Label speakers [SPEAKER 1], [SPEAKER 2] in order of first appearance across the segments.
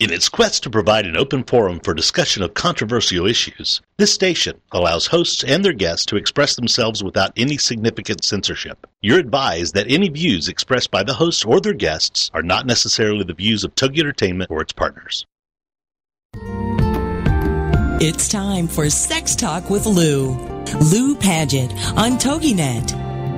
[SPEAKER 1] In its quest to provide an open forum for discussion of controversial issues, this station allows hosts and their guests to express themselves without any significant censorship. You're advised that any views expressed by the hosts or their guests are not necessarily the views of Togi Entertainment or its partners.
[SPEAKER 2] It's time for Sex Talk with Lou. Lou Paget on TogiNet.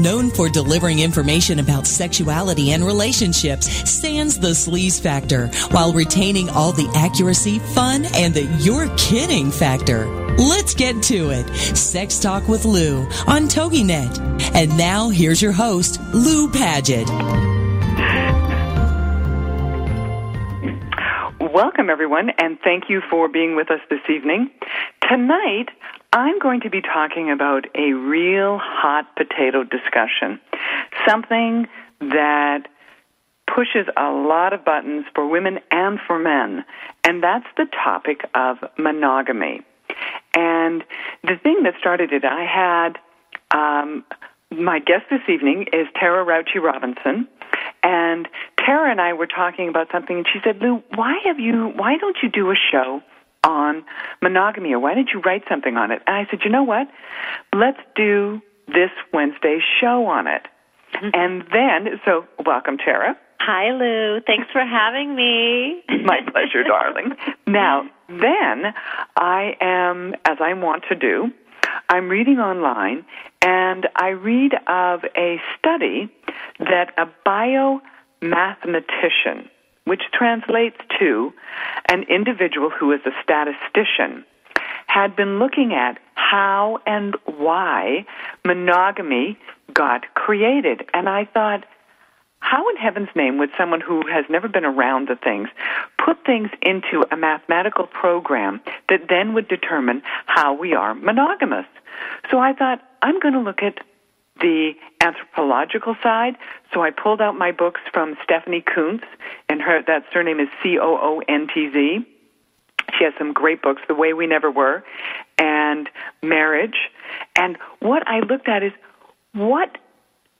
[SPEAKER 2] Known for delivering information about sexuality and relationships, sans the sleaze factor, while retaining all the accuracy, fun, and the you're kidding factor. Let's get to it. Sex Talk with Lou on TogiNet. And now here's your host, Lou Paget.
[SPEAKER 3] Welcome, everyone, and thank you for being with us this evening. Tonight, I'm going to be talking about a real hot potato discussion, something that pushes a lot of buttons for women and for men, and that's the topic of monogamy. And the thing that started it, I had um, my guest this evening is Tara Rauchi Robinson. And Tara and I were talking about something, and she said, Lou, why have you, why don't you do a show on monogamy, or why didn't you write something on it? And I said, you know what? Let's do this Wednesday's show on it. Mm-hmm. And then, so welcome, Tara.
[SPEAKER 4] Hi, Lou. Thanks for having me.
[SPEAKER 3] My pleasure, darling. Now, then I am, as I want to do, I'm reading online and I read of a study that a biomathematician, which translates to an individual who is a statistician, had been looking at how and why monogamy got created. And I thought, how in heaven's name would someone who has never been around the things put things into a mathematical program that then would determine how we are monogamous? So I thought, I'm going to look at the anthropological side. So I pulled out my books from Stephanie Coontz, and her that surname is C O O N T Z. She has some great books, The Way We Never Were and Marriage. And what I looked at is what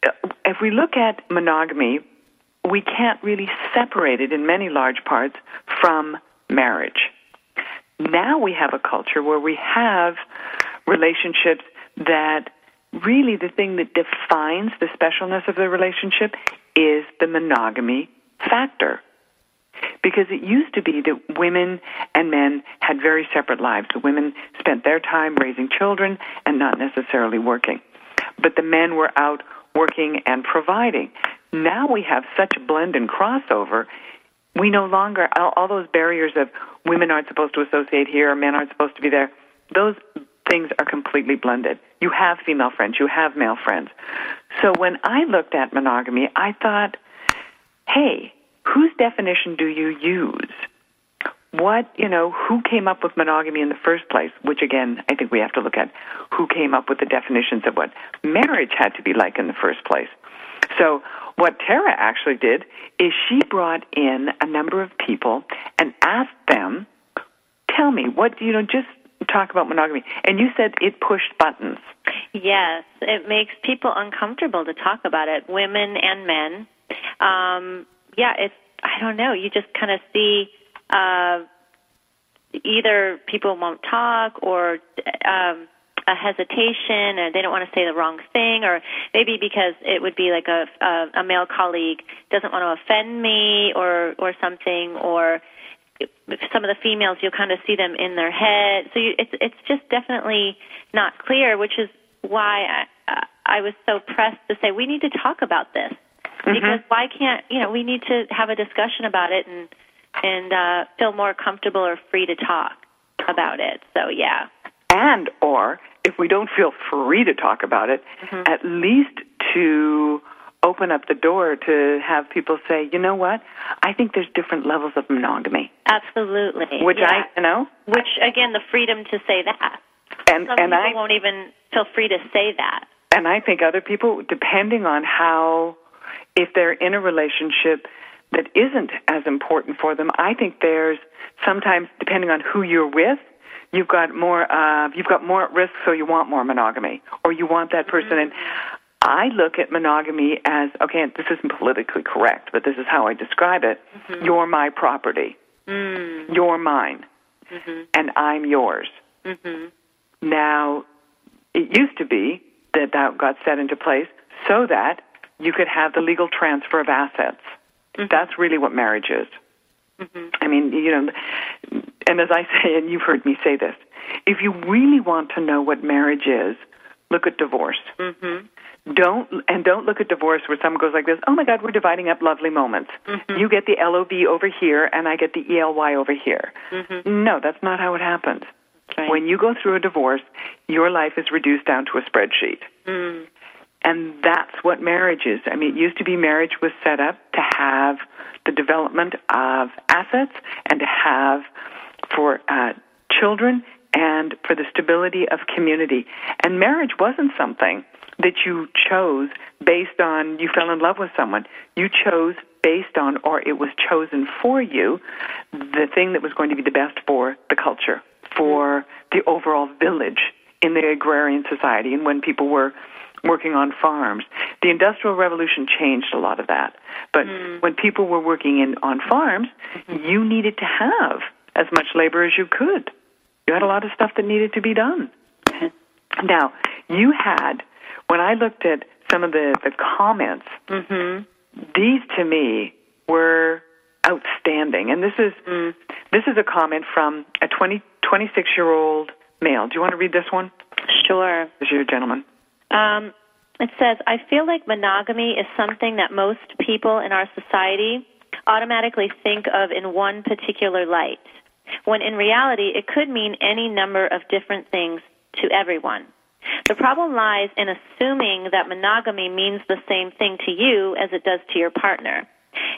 [SPEAKER 3] uh, if we look at monogamy, we can't really separate it in many large parts from marriage. Now we have a culture where we have relationships that really the thing that defines the specialness of the relationship is the monogamy factor. Because it used to be that women and men had very separate lives. The women spent their time raising children and not necessarily working. But the men were out working and providing. Now we have such blend and crossover. We no longer, all, all those barriers of women aren't supposed to associate here, men aren't supposed to be there, those things are completely blended. You have female friends, you have male friends. So when I looked at monogamy, I thought, hey, whose definition do you use? What, you know, who came up with monogamy in the first place? Which again, I think we have to look at who came up with the definitions of what marriage had to be like in the first place. So what Tara actually did is she brought in a number of people and asked them, tell me, what, do you know, just talk about monogamy. And you said it pushed buttons.
[SPEAKER 4] Yes, it makes people uncomfortable to talk about it, women and men. Um, yeah, it's, I don't know, you just kind of see uh, either people won't talk or um, a hesitation and they don't want to say the wrong thing or maybe because it would be like a, a, a male colleague doesn't want to offend me or or something or some of the females you'll kind of see them in their head so you, it's it's just definitely not clear which is why I, I was so pressed to say we need to talk about this mm-hmm. because why can't you know we need to have a discussion about it and and uh, feel more comfortable or free to talk about it. So yeah.
[SPEAKER 3] and or if we don't feel free to talk about it,
[SPEAKER 4] Mm-hmm.
[SPEAKER 3] at least to open up the door to have people say, you know what, I think there's different levels of monogamy,
[SPEAKER 4] Absolutely.
[SPEAKER 3] which
[SPEAKER 4] yeah.
[SPEAKER 3] I, you know,
[SPEAKER 4] Which again, the freedom to say that.
[SPEAKER 3] and
[SPEAKER 4] Some
[SPEAKER 3] and
[SPEAKER 4] people
[SPEAKER 3] I
[SPEAKER 4] won't even feel free to say that.
[SPEAKER 3] and I think other people, depending on how, if they're in a relationship that isn't as important for them, I think there's sometimes, depending on who you're with, you've got more, uh, you've got more at risk, so you want more monogamy, or you want that person. And I look at monogamy as, okay, this isn't politically correct, but this is how I describe it. Mm-hmm. You're my property. Mm. You're mine. Mm-hmm. And I'm yours. Mm-hmm. Now, it used to be that that got set into place so that you could have the legal transfer of assets. That's really what marriage is. I mean, you know, and as I say, and you've heard me say this, if you really want to know what marriage is, look at divorce. Mm-hmm. Don't and don't look at divorce where someone goes like this. Oh my God, we're dividing up lovely moments. Mm-hmm. You get the L O V over here, and I get the E L Y over here. Mm-hmm. No, that's not how it happens.
[SPEAKER 4] right.
[SPEAKER 3] When you go through a divorce, your life is reduced down to a spreadsheet. Mm. And that's what marriage is. I mean, it used to be marriage was set up to have the development of assets and to have for uh, children and for the stability of community. And marriage wasn't something that you chose based on you fell in love with someone. You chose based on, or it was chosen for you, the thing that was going to be the best for the culture, for the overall village in the agrarian society, and when people were working on farms. The Industrial Revolution changed a lot of that. But mm. when people were working in on farms, mm-hmm. you needed to have as much labor as you could. You had a lot of stuff that needed to be done. Mm-hmm. Now, you had, when I looked at some of the, the comments, mm-hmm. these to me were outstanding. And this is mm. this is a comment from a 20, 26 year old male. Do you want to read this one?
[SPEAKER 4] Sure.
[SPEAKER 3] This is your gentleman.
[SPEAKER 4] Um, it says, I feel like monogamy is something that most people in our society automatically think of in one particular light, when in reality it could mean any number of different things to everyone. The problem lies in assuming that monogamy means the same thing to you as it does to your partner.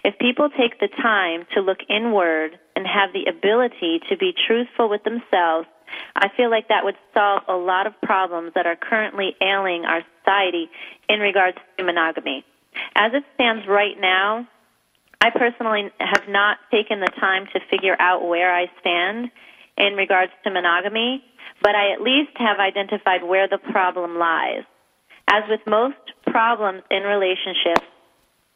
[SPEAKER 4] If people take the time to look inward and have the ability to be truthful with themselves, I feel like that would solve a lot of problems that are currently ailing our society in regards to monogamy. As it stands right now, I personally have not taken the time to figure out where I stand in regards to monogamy, but I at least have identified where the problem lies. As with most problems in relationships,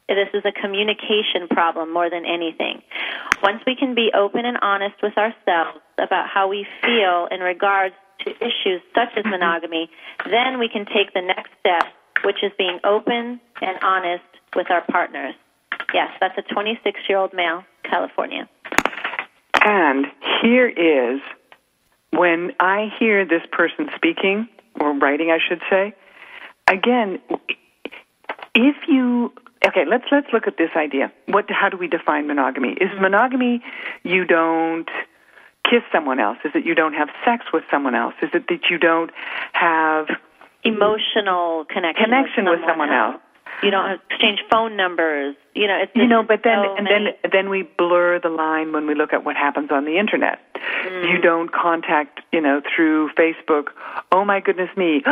[SPEAKER 4] this is a communication problem more than anything. Once we can be open and honest with ourselves about how we feel in regards to issues such as monogamy, then we can take the next step, which is being open and honest with our partners. Yes, that's a 26 year old male, California.
[SPEAKER 3] And here is when I hear this person speaking, or writing, I should say, again, if you okay, let's let's look at this idea. What how do we define monogamy? Is monogamy you don't kiss someone else? Is it you don't have sex with someone else? Is it that you don't have
[SPEAKER 4] Emotional connection,
[SPEAKER 3] connection with someone else?
[SPEAKER 4] You don't exchange phone numbers. You know, it's
[SPEAKER 3] you know but then
[SPEAKER 4] so
[SPEAKER 3] and
[SPEAKER 4] many-
[SPEAKER 3] then then we blur the line when we look at what happens on the internet
[SPEAKER 4] Mm.
[SPEAKER 3] you don't contact you know through facebook oh my goodness me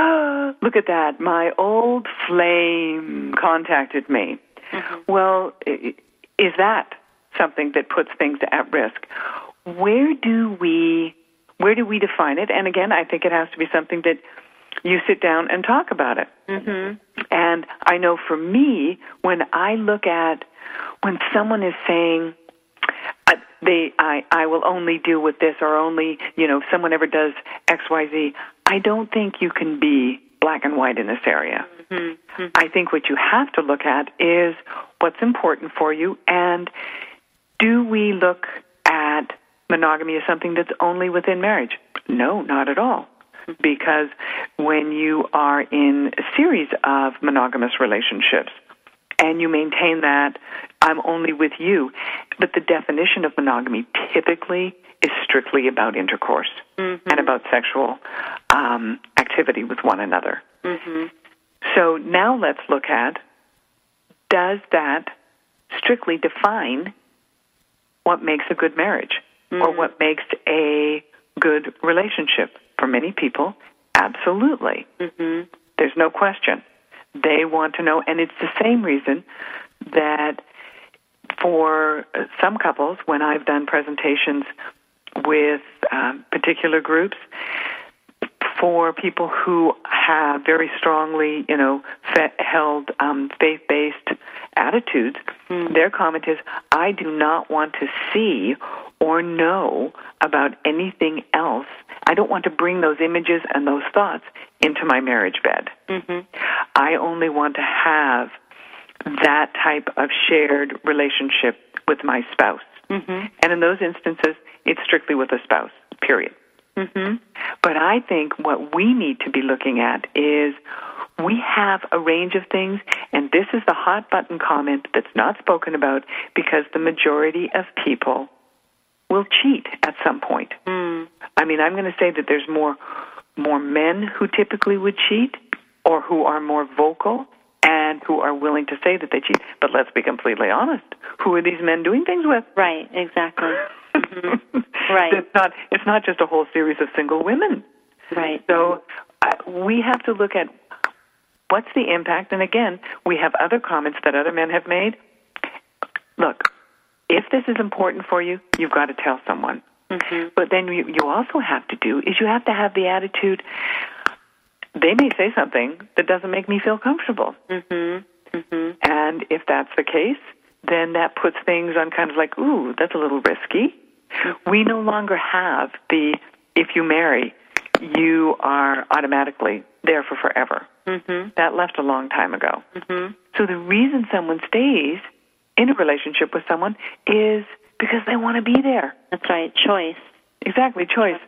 [SPEAKER 3] look at that my old flame contacted me
[SPEAKER 4] Mm-hmm.
[SPEAKER 3] well is that something that puts things at risk where do we where do we define it and again i think it has to be something that you sit down and talk about it
[SPEAKER 4] Mhm.
[SPEAKER 3] and I know for me, when I look at when someone is saying, I, they, I, I will only deal with this, or only, you know, if someone ever does X, Y, Z, I don't think you can be black and white in this area. Mm-hmm. Mm-hmm. I think what you have to look at is what's important for you, and do we look at monogamy as something that's only within marriage? No, not at all. Because when you are in a series of monogamous relationships and you maintain that I'm only with you, but the definition of monogamy typically is strictly about intercourse and about sexual um, activity with one another.
[SPEAKER 4] Mhm.
[SPEAKER 3] So now let's look at does that strictly define what makes a good marriage or what makes a good relationship? For many people, absolutely.
[SPEAKER 4] Mhm.
[SPEAKER 3] There's no question. They want to know, and it's the same reason that for some couples, when I've done presentations with um, particular groups, for people who have very strongly, you know, fe- held um, faith-based attitudes, their comment is, "I do not want to see or know about anything else. I don't want to bring those images and those thoughts into my marriage bed.
[SPEAKER 4] Mhm.
[SPEAKER 3] I only want to have that type of shared relationship with my spouse."
[SPEAKER 4] Mhm.
[SPEAKER 3] And in those instances, it's strictly with a spouse. Period.
[SPEAKER 4] Mhm.
[SPEAKER 3] But I think what we need to be looking at is we have a range of things, and this is the hot button comment that's not spoken about because the majority of people will cheat at some point.
[SPEAKER 4] Mm.
[SPEAKER 3] I mean, I'm going to say that there's more more men who typically would cheat or who are more vocal and who are willing to say that they cheat. But let's be completely honest. Who are these men doing things with?
[SPEAKER 4] Right. Exactly. Mhm. Right.
[SPEAKER 3] It's not it's not just a whole series of single women.
[SPEAKER 4] Right.
[SPEAKER 3] So uh, we have to look at what's the impact. And again, we have other comments that other men have made. Look, if this is important for you, you've got to tell someone.
[SPEAKER 4] Mhm.
[SPEAKER 3] But then you, you also have to do is you have to have the attitude. They may say something that doesn't make me feel comfortable,
[SPEAKER 4] Mhm. Mhm.
[SPEAKER 3] and if that's the case, then that puts things on kind of like, ooh, that's a little risky. We no longer have the if you marry, you are automatically there for forever.
[SPEAKER 4] Mhm.
[SPEAKER 3] That left a long time ago.
[SPEAKER 4] Mhm.
[SPEAKER 3] So the reason someone stays in a relationship with someone is because they want to be there.
[SPEAKER 4] That's right. Choice.
[SPEAKER 3] Exactly, choice.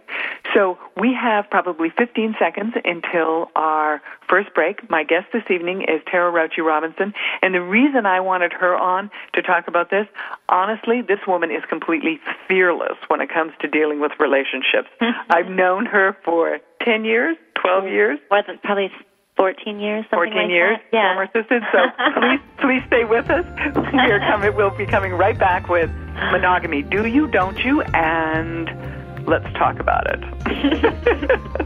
[SPEAKER 3] So we have probably 15 seconds until our first break. My guest this evening is Tara Rouchy Robinson, and the reason I wanted her on to talk about this, honestly, this woman is completely fearless when it comes to dealing with relationships. I've known her for 10 years, 12 years.
[SPEAKER 4] Than probably 14 years. Something
[SPEAKER 3] 14
[SPEAKER 4] like
[SPEAKER 3] years,
[SPEAKER 4] That. Yeah.
[SPEAKER 3] former assistant. So please, please stay with us. We're coming, we'll be coming right back with monogamy. Do you, don't you? And let's talk about it.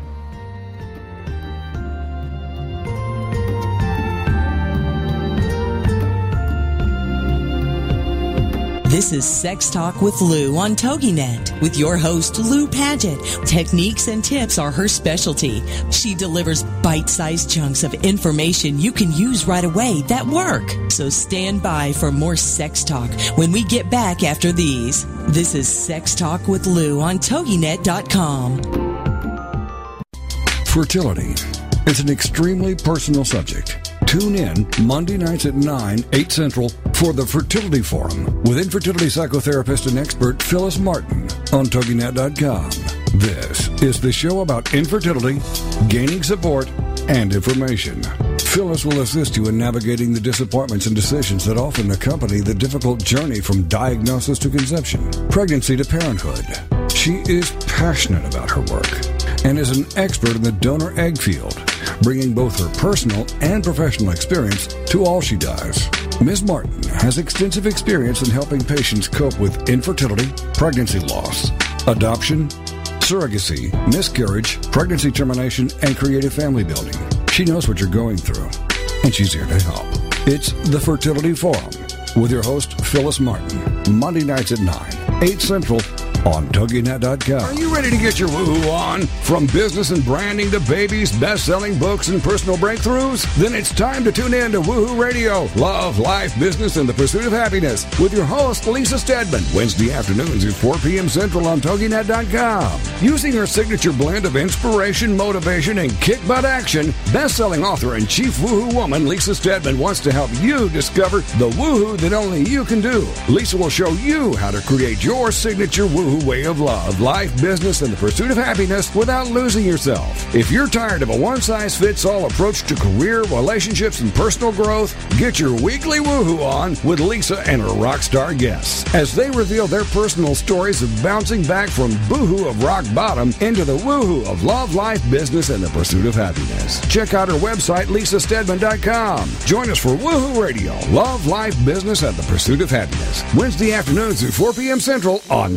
[SPEAKER 2] This is Sex Talk with Lou on TogiNet with your host, Lou Paget. Techniques and tips are her specialty. She delivers bite-sized chunks of information you can use right away that work. So stand by for more sex talk when we get back after these. This is Sex Talk with Lou on TogiNet.com.
[SPEAKER 5] Fertility. It's an extremely personal subject. Tune in Monday nights at 9, 8 Central for the Fertility Forum with infertility psychotherapist and expert Phyllis Martin on TogiNet.com. This is the show about infertility, gaining support, and information. Phyllis will assist you in navigating the disappointments and decisions that often accompany the difficult journey from diagnosis to conception, pregnancy to parenthood. She is passionate about her work and is an expert in the donor egg field, bringing both her personal and professional experience to all she does. Ms. Martin has extensive experience in helping patients cope with infertility, pregnancy loss, adoption, surrogacy, miscarriage, pregnancy termination, and creative family building. She knows what you're going through, and she's here to help. It's the Fertility Forum with your host, Phyllis Martin, Monday nights at 9, 8 Central on TogiNet.com. Are you ready to get your woohoo on? From business and branding to babies, best-selling books, and personal breakthroughs? Then it's time to tune in to Woohoo Radio, Love, Life, Business, and the Pursuit of Happiness with your host, Lisa Steadman, Wednesday afternoons at 4 p.m. Central on TogiNet.com. Using her signature blend of inspiration, motivation, and kick butt action, best-selling author and chief woohoo woman Lisa Steadman wants to help you discover the woohoo that only you can do. Lisa will show you how to create your signature woohoo way of love, life, business, and the pursuit of happiness without losing yourself.
[SPEAKER 6] If you're tired of a one size fits all approach to career, relationships, and personal growth, get your weekly woohoo on with Lisa and her rock star guests as they reveal their personal stories of bouncing back from boohoo of rock bottom into the woohoo of love, life, business, and the pursuit of happiness. Check out her website, lisasteadman.com. Join us for Woohoo Radio, Love, Life, Business, and the Pursuit of Happiness. Wednesday afternoons at 4 p.m. Central on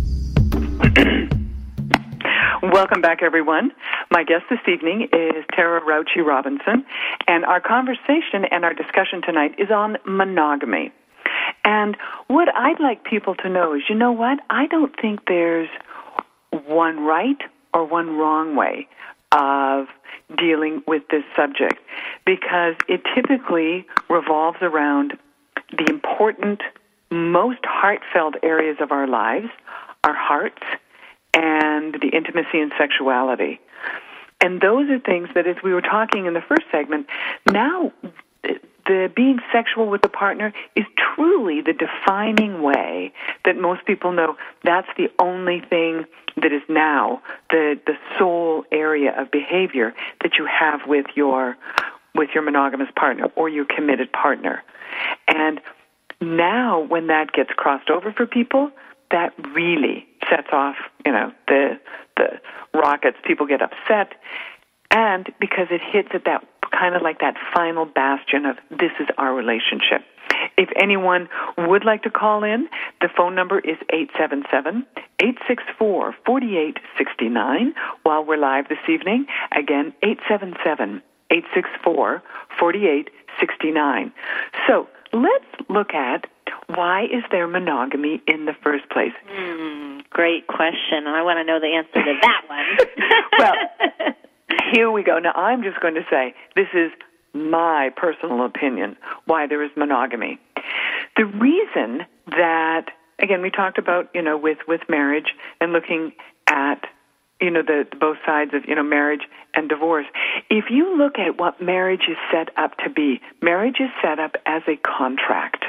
[SPEAKER 3] Welcome back, everyone. My guest this evening is Tara Rauchi Robinson, and our conversation and our discussion tonight is on monogamy. And what I'd like people to know is you know what? I don't think there's one right or one wrong way of dealing with this subject because it typically revolves around the important, most heartfelt areas of our lives, our hearts, and the intimacy and sexuality. And those are things that, as we were talking in the first segment, now the being sexual with a partner is truly the defining way that most people know that's the only thing that is now the the sole area of behavior that you have with your with your monogamous partner or your committed partner. And now when that gets crossed over for people, that really sets off, you know, the the rockets. People get upset, and because it hits at that kind of like that final bastion of this is our relationship. If anyone would like to call in, the phone number is 877 864 4869 while we're live this evening. Again, 877 864 4869. So let's look at why is there monogamy in the first place?
[SPEAKER 4] Mm, great question, and I want to know the answer to that one.
[SPEAKER 3] well, here we go. Now, I'm just going to say this is my personal opinion why there is monogamy. The reason that, again, we talked about, you know, with, with marriage and looking at, you know, the, the both sides of, you know, marriage and divorce. If you look at what marriage is set up to be, marriage is set up as a contract.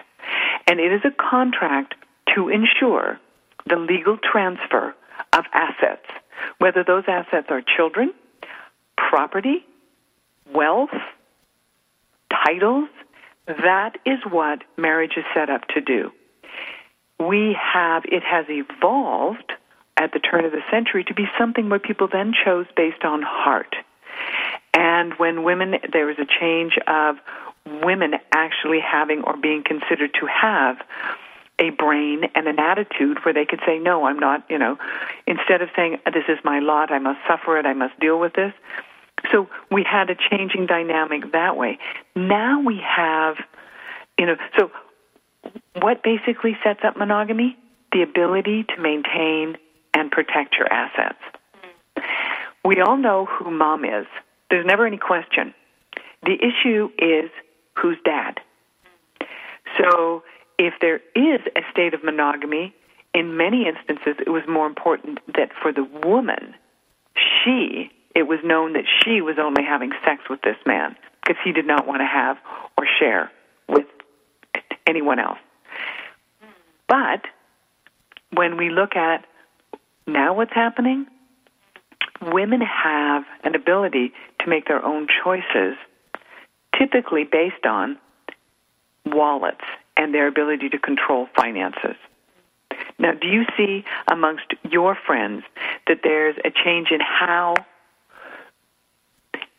[SPEAKER 3] And it is a contract to ensure the legal transfer of assets, whether those assets are children, property, wealth, titles. That is what marriage is set up to do. We have, it has evolved at the turn of the century to be something where people then chose based on heart. And when women, there was a change of women actually having or being considered to have a brain and an attitude where they could say, no, I'm not, you know, instead of saying, this is my lot, I must suffer it, I must deal with this. So we had a changing dynamic that way. Now we have, you know, so what basically sets up monogamy? The ability to maintain and protect your assets. We all know who mom is. There's never any question. The issue is who's dad. So if there is a state of monogamy, in many instances it was more important that for the woman, she, it was known that she was only having sex with this man because he did not want to have or share with anyone else. But when we look at now what's happening, women have an ability to make their own choices typically based on wallets and their ability to control finances. Now, do you see amongst your friends that there's a change in how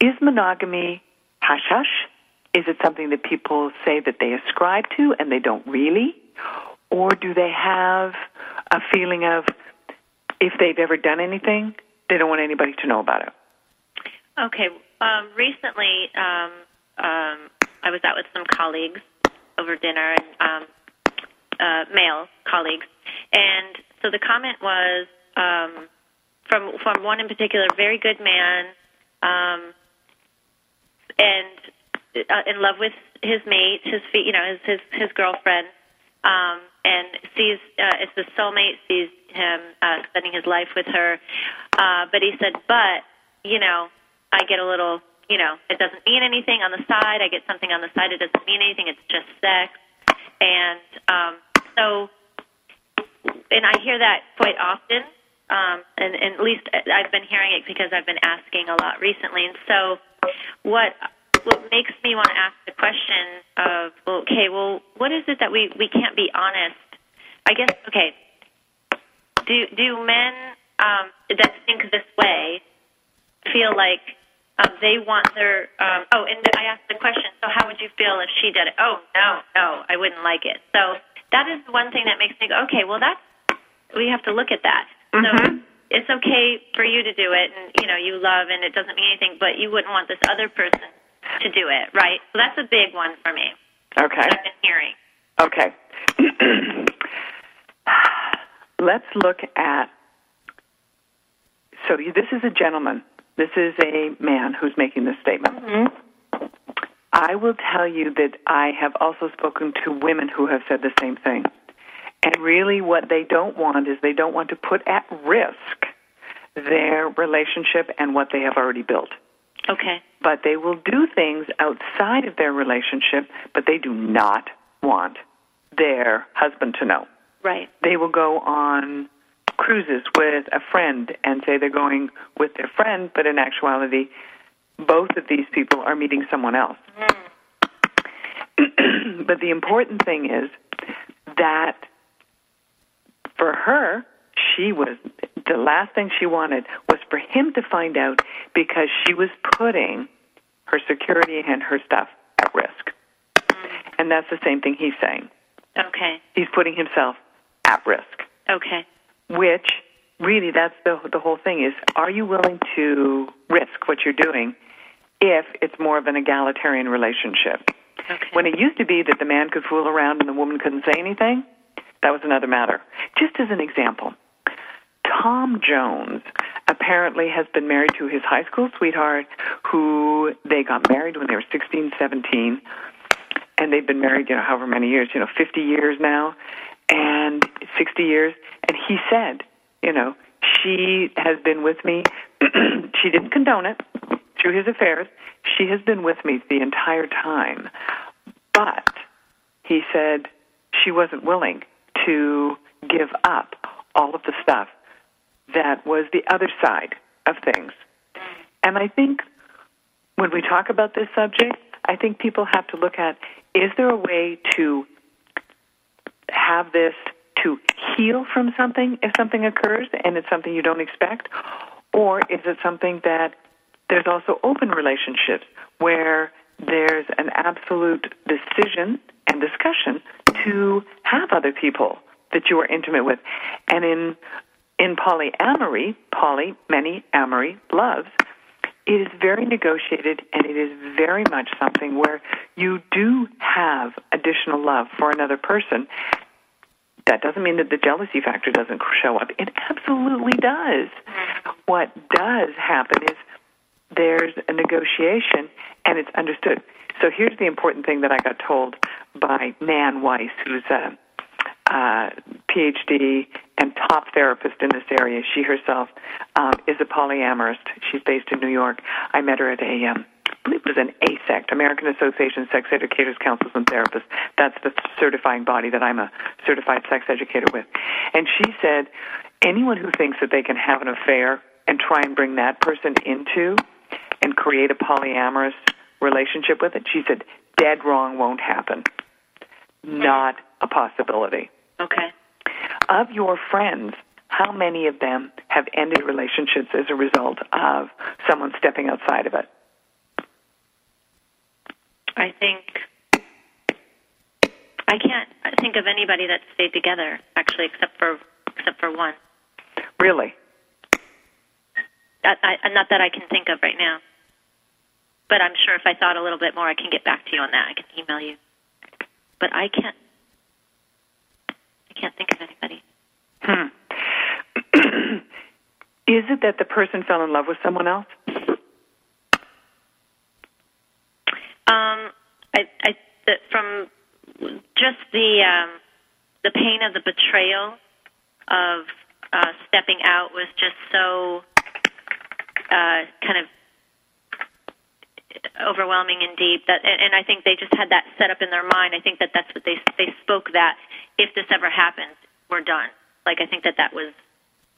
[SPEAKER 3] is monogamy hush hush? Is it something that people say that they ascribe to and they don't really? Or do they have a feeling of if they've ever done anything, they don't want anybody to know about it?
[SPEAKER 4] Okay. Um, recently, um, um, I was out with some colleagues over dinner, and um, uh, male colleagues, and so the comment was um, from from one in particular, very good man. Um, uh, in love with his mate, his you know his his, his girlfriend, um, and sees uh, it's the soulmate, sees him uh, spending his life with her. Uh, but he said, but you know, I get a little, you know, it doesn't mean anything on the side. I get something on the side. It doesn't mean anything. It's just sex, and um, so, and I hear that quite often um, and, and at least I've been hearing it because I've been asking a lot recently. And so, what what makes me want to ask the question of, okay, well, what is it that we we can't be honest? I guess okay. Do do men um, that think this way feel like um, they want their? Um, oh, and I asked the question. So, how would you feel if she did it? Oh, no, no, I wouldn't like it. So that is one thing that makes me go, okay, well, that's we have to look at that.
[SPEAKER 3] Mm-hmm.
[SPEAKER 4] So it's okay for you to do it, and you know you love, and it doesn't mean anything. But you wouldn't want this other person to do it, right? So that's a big one for me.
[SPEAKER 3] Okay.
[SPEAKER 4] I've been hearing.
[SPEAKER 3] Okay. Let's look at. So this is a gentleman. This is a man who's making this statement. Mm-hmm. I will tell you that I have also spoken to women who have said the same thing. And really, what they don't want is they don't want to put at risk their relationship and what they have already built.
[SPEAKER 4] Okay.
[SPEAKER 3] But they will do things outside of their relationship, but they do not want their husband to know.
[SPEAKER 4] Right.
[SPEAKER 3] They will go on cruises with a friend and say they're going with their friend, but in actuality, both of these people are meeting someone else. but the important thing is that for her, she was the last thing she wanted was for him to find out because she was putting her security and her stuff at risk. And that's the same thing he's saying.
[SPEAKER 4] Okay.
[SPEAKER 3] He's putting himself at risk,
[SPEAKER 4] Okay.
[SPEAKER 3] Which really that's the the whole thing is are you willing to risk what you're doing if it's more of an egalitarian relationship?
[SPEAKER 4] Okay.
[SPEAKER 3] When it used to be that the man could fool around and the woman couldn't say anything, that was another matter. Just as an example, Tom Jones apparently has been married to his high school sweetheart who they got married when they were 16, 17 and they've been married, you know, however many years, you know, 50 years now and 60 years and he said, you know, she has been with me. she didn't condone it through his affairs. She has been with me the entire time. But he said she wasn't willing to give up all of the stuff that was the other side of things. And I think when we talk about this subject, I think people have to look at is there a way to have this to heal from something if something occurs and it's something you don't expect? Or is it something that there's also open relationships where there's an absolute decision and discussion to have other people that you are intimate with. And in in polyamory, poly, many amory, loves, it is very negotiated and it is very much something where you do have additional love for another person. That doesn't mean that the jealousy factor doesn't show up. It absolutely does. What does happen is there's a negotiation and it's understood. So here's the important thing that I got told by Nan Wise, who's a, a PhD and top therapist in this area. She herself um, is a polyamorist. She's based in New York. I met her at a, um, I believe it was an AASECT, American Association of Sex Educators, Counselors, and Therapists. That's the certifying body that I'm a certified sex educator with. And she said, anyone who thinks that they can have an affair and try and bring that person into and create a polyamorous relationship with it, she said, dead wrong won't happen. Not a possibility.
[SPEAKER 4] Okay.
[SPEAKER 3] Of your friends, how many of them have ended relationships as a result of someone stepping outside of it?
[SPEAKER 4] I think I can't think of anybody that stayed together actually, except for except for one.
[SPEAKER 3] Really?
[SPEAKER 4] That, I, not that I can think of right now. But I'm sure if I thought a little bit more, I can get back to you on that. I can email you. But I can't. I can't think of anybody.
[SPEAKER 3] Hmm. Is it that the person fell in love with someone else?
[SPEAKER 4] Um, I, I that from just the um, the pain of the betrayal of uh, stepping out was just so uh, kind of overwhelming and deep that and, and I think they just had that set up in their mind. I think that that's what they they spoke that if this ever happens, we're done. Like I think that that was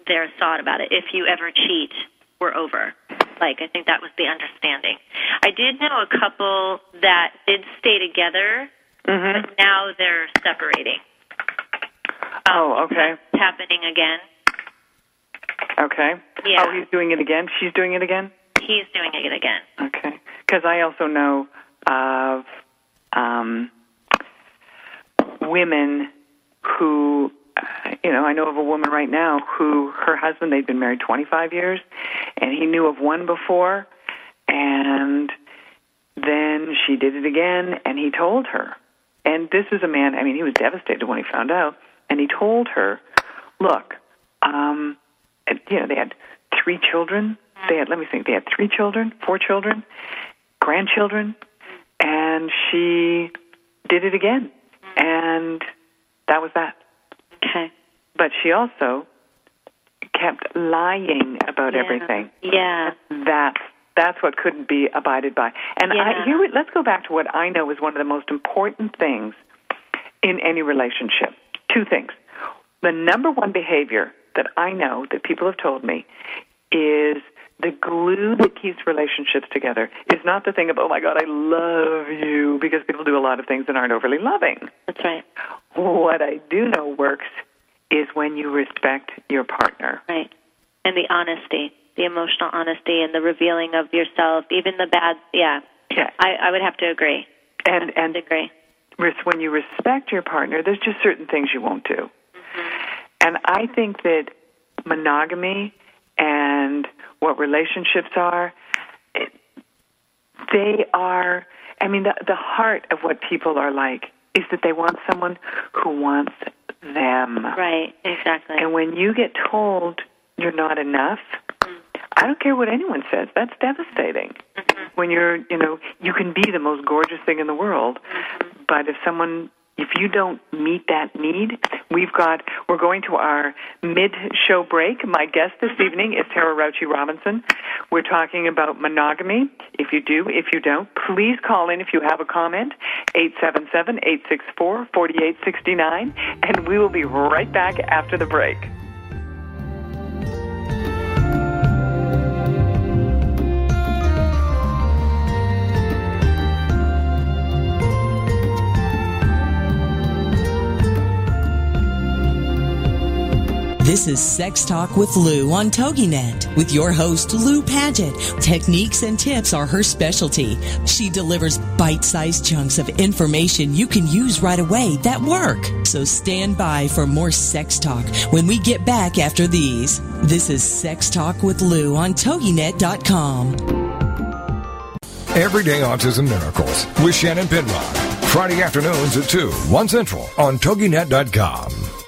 [SPEAKER 4] their thought about it. If you ever cheat, we're over. Like I think that was the understanding. I did know a couple that did stay together,
[SPEAKER 3] Mm-hmm.
[SPEAKER 4] but now they're separating.
[SPEAKER 3] Oh, okay.
[SPEAKER 4] Happening again.
[SPEAKER 3] Okay.
[SPEAKER 4] Yeah.
[SPEAKER 3] Oh, he's doing it again. She's doing it again.
[SPEAKER 4] He's doing it again.
[SPEAKER 3] Okay. Because I also know of um, women who, uh, you know, I know of a woman right now who her husband, they'd been married 25 years, and he knew of one before, and then she did it again, and he told her. And this is a man, I mean, he was devastated when he found out, and he told her, look, um, you know, they had three children. They had, let me think, they had three children, four children, grandchildren, and she did it again. And that was that.
[SPEAKER 4] Okay.
[SPEAKER 3] But she also kept lying about
[SPEAKER 4] Yeah.
[SPEAKER 3] everything.
[SPEAKER 4] Yeah.
[SPEAKER 3] That's that's what couldn't be abided by. And I, here, we- let's go back to what I know is one of the most important things in any relationship. Two things. The number one behavior that I know that people have told me is the glue that keeps relationships together is not the thing of, oh my God, I love you, because people do a lot of things that aren't overly loving.
[SPEAKER 4] That's right.
[SPEAKER 3] What I do know works is when you respect your partner.
[SPEAKER 4] Right. And the honesty, the emotional honesty and the revealing of yourself, even the bad. Yeah.
[SPEAKER 3] Yeah.
[SPEAKER 4] I, I would have to agree.
[SPEAKER 3] And and
[SPEAKER 4] agree.
[SPEAKER 3] when you respect your partner, there's just certain things you won't do. Mm-hmm. And I think that monogamy and what relationships are, it, they are. I mean, the the heart of what people are like is that they want someone who wants them.
[SPEAKER 4] Right. Exactly.
[SPEAKER 3] And when you get told you're not enough, I don't care what anyone says. That's devastating. Mm-hmm. When you're, you know, you can be the most gorgeous thing in the world, mm-hmm. but if someone, if you don't meet that need, we've got, we're going to our mid-show break. My guest this evening is Tara Rauchi Robinson. We're talking about monogamy. If you do, if you don't, please call in if you have a comment, 877-864-4869, and we will be right back after the break.
[SPEAKER 2] This is Sex Talk with Lou on TogiNet with your host Lou Paget. Techniques and tips are her specialty. She delivers bite-sized chunks of information you can use right away that work. So stand by for more sex talk when we get back after these. This is Sex Talk with Lou on TogiNet.com.
[SPEAKER 6] Everyday Autism Miracles with Shannon Penrod. Friday afternoons at 2, 1 Central on TogiNet.com.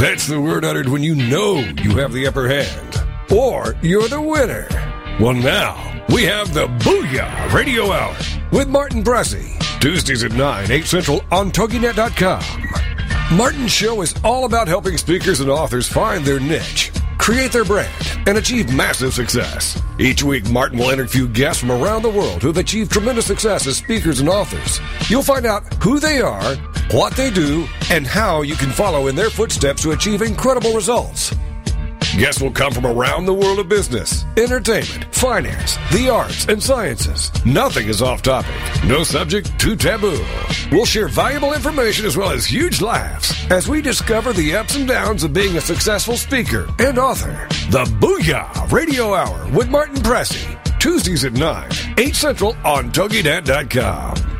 [SPEAKER 6] That's the word uttered when you know you have the upper hand. Or you're the winner. Well, now we have the Booyah Radio Hour with Martin Bressy. Tuesdays at 9, 8 Central on TogiNet.com. Martin's show is all about helping speakers and authors find their niche, create their brand, and achieve massive success. Each week, Martin will interview guests from around the world who have achieved tremendous success as speakers and authors. You'll find out who they are, what they do, and how you can follow in their footsteps to achieve incredible results. Guests will come from around the world of business, entertainment, finance, the arts, and sciences. Nothing is off topic. No subject too taboo. We'll share valuable information as well as huge laughs as we discover the ups and downs of being a successful speaker and author. The Booyah Radio Hour with Martin Pressey. Tuesdays at 9, 8 Central on TogiNet.com.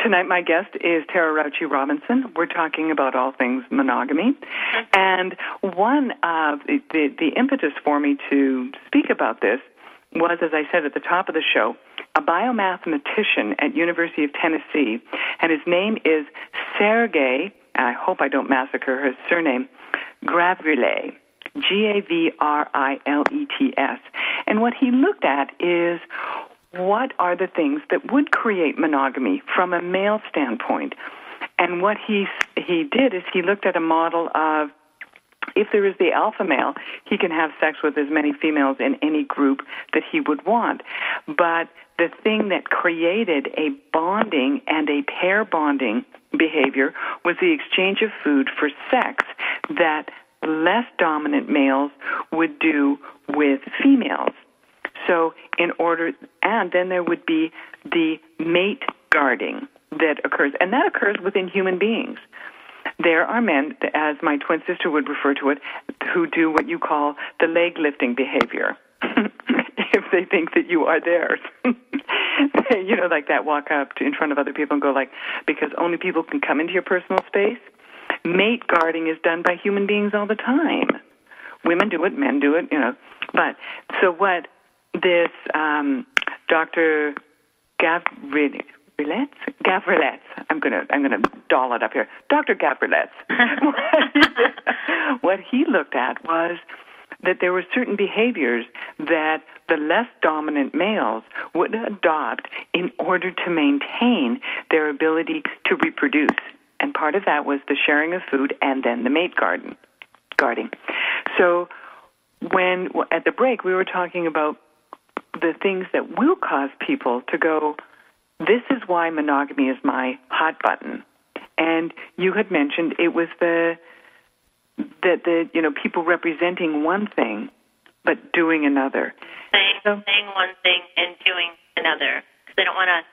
[SPEAKER 3] Tonight, my guest is Tara Rauchi Robinson. We're talking about all things monogamy. Mm-hmm. And one of the, the, the impetus for me to speak about this was, as I said at the top of the show, a biomathematician at University of Tennessee, and his name is Sergey, and I hope I don't massacre his surname, Gavrilets. G A V R I L E T S. And what he looked at is what are the things that would create monogamy from a male standpoint. And what he he did is he looked at a model of if there is the alpha male, he can have sex with as many females in any group that he would want. But the thing that created a bonding and a pair bonding behavior was the exchange of food for sex that less dominant males would do with females. So, in order, and then there would be the mate guarding that occurs, and that occurs within human beings. There are men, as my twin sister would refer to it, who do what you call the leg lifting behavior. if they think that you are theirs. you know, like that walk up to, in front of other people and go like, because only people can come into your personal space. Mate guarding is done by human beings all the time. Women do it, men do it, you know. But so what this um, Dr. Gavrilets, Gavrilets. I'm gonna I'm gonna doll it up here. Dr. Gavrilets. what he looked at was that there were certain behaviors that the less dominant males would adopt in order to maintain their ability to reproduce. And part of that was the sharing of food and then the mate garden guarding. So when at the break we were talking about the things that will cause people to go, this is why monogamy is my hot button. And you had mentioned it was the that the you know people representing one thing but doing another.
[SPEAKER 4] Saying, so, saying one thing and doing another they don't want to.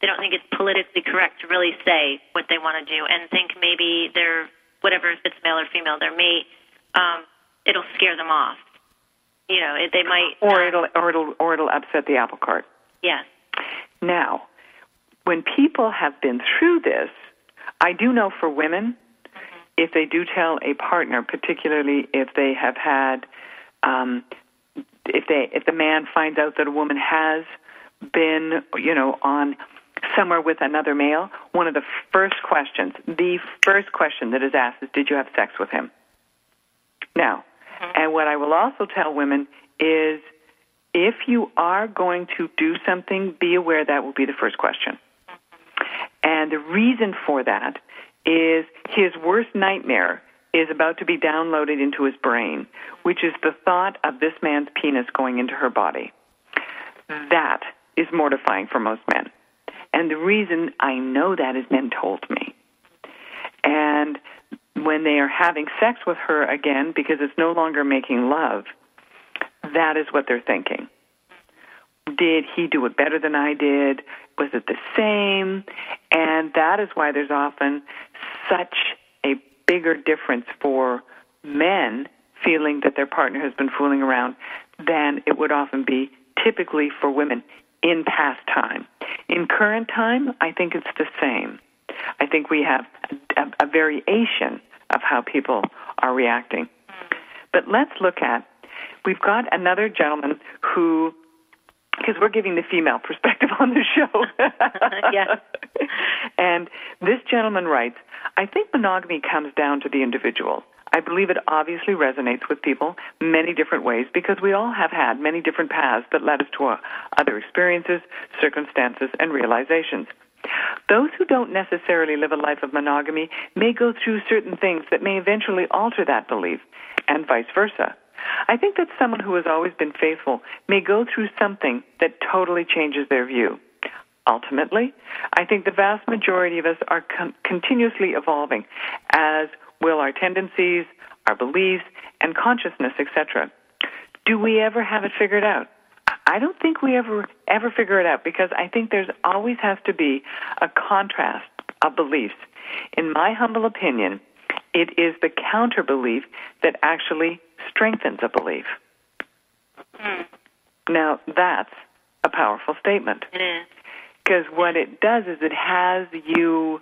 [SPEAKER 4] They don't think it's politically correct to really say what they want to do, and think maybe they're whatever if it's male or female, their mate. Um, it'll scare them off you know, it, they might
[SPEAKER 3] or it'll or it'll or it'll upset the apple cart.
[SPEAKER 4] Yes.
[SPEAKER 3] Now, when people have been through this, I do know for women, mm-hmm. if they do tell a partner, particularly if they have had, um, if they if the man finds out that a woman has been, you know, on somewhere with another male, one of the first questions, the first question that is asked is, "Did you have sex with him?" Now, Mm-hmm. And what I will also tell women is if you are going to do something, be aware that will be the first question. Mm-hmm. And the reason for that is his worst nightmare is about to be downloaded into his brain, which is the thought of this man's penis going into her body. That is mortifying for most men. And the reason I know that is men told me. And when they are having sex with her again because it's no longer making love, that is what they're thinking. Did he do it better than I did? Was it the same? And that is why there's often such a bigger difference for men feeling that their partner has been fooling around than it would often be typically for women in past time. In current time, I think it's the same. I think we have a, a variation of how people are reacting. But let's look at we've got another gentleman who because we're giving the female perspective on the show.
[SPEAKER 4] Yeah.
[SPEAKER 3] And this gentleman writes, I think monogamy comes down to the individual. I believe it obviously resonates with people many different ways because we all have had many different paths that led us to other experiences, circumstances, and realizations. Those who don't necessarily live a life of monogamy may go through certain things that may eventually alter that belief, and vice versa. I think that someone who has always been faithful may go through something that totally changes their view. Ultimately, I think the vast majority of us are con- continuously evolving, as will our tendencies, our beliefs, and consciousness, etc. Do we ever have it figured out? I don't think we ever ever figure it out because I think there's always has to be a contrast of beliefs. In my humble opinion, it is the counter belief that actually strengthens a belief. Hmm. Now, that's a powerful statement
[SPEAKER 4] It is.
[SPEAKER 3] because what it does is it has you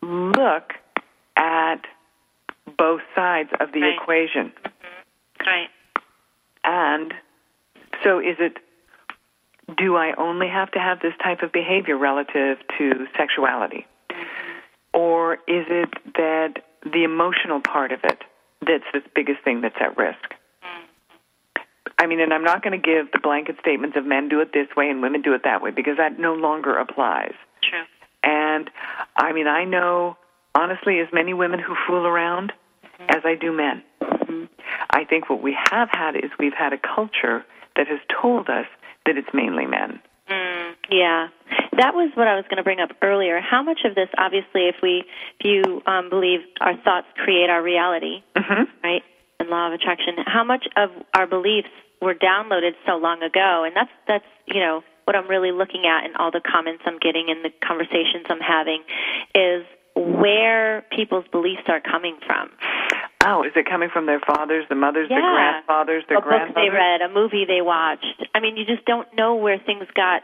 [SPEAKER 3] look at both sides of the
[SPEAKER 4] Right.
[SPEAKER 3] equation. Mm-hmm.
[SPEAKER 4] Right.
[SPEAKER 3] And so is it do I only have to have this type of behavior relative to sexuality? Or is it that the emotional part of it that's the biggest thing that's at risk? I mean, and I'm not going to give the blanket statements of men do it this way and women do it that way because that no longer applies.
[SPEAKER 4] True.
[SPEAKER 3] And I mean, I know honestly as many women who fool around mm-hmm. as I do men. Mm-hmm. I think what we have had is we've had a culture that has told us that it's mainly men.
[SPEAKER 4] Mm, yeah, that was what I was going to bring up earlier. How much of this, obviously, if we, if you um, believe our thoughts create our reality,
[SPEAKER 3] hmm
[SPEAKER 4] right, and law of attraction, how much of our beliefs were downloaded so long ago? And that's that's you know what I'm really looking at in all the comments I'm getting and the conversations I'm having is where people's beliefs are coming from.
[SPEAKER 3] Oh, is it coming from their fathers, the mothers,
[SPEAKER 4] Yeah.
[SPEAKER 3] their grandfathers, their
[SPEAKER 4] a book they read, a movie they watched. I mean, you just don't know where things got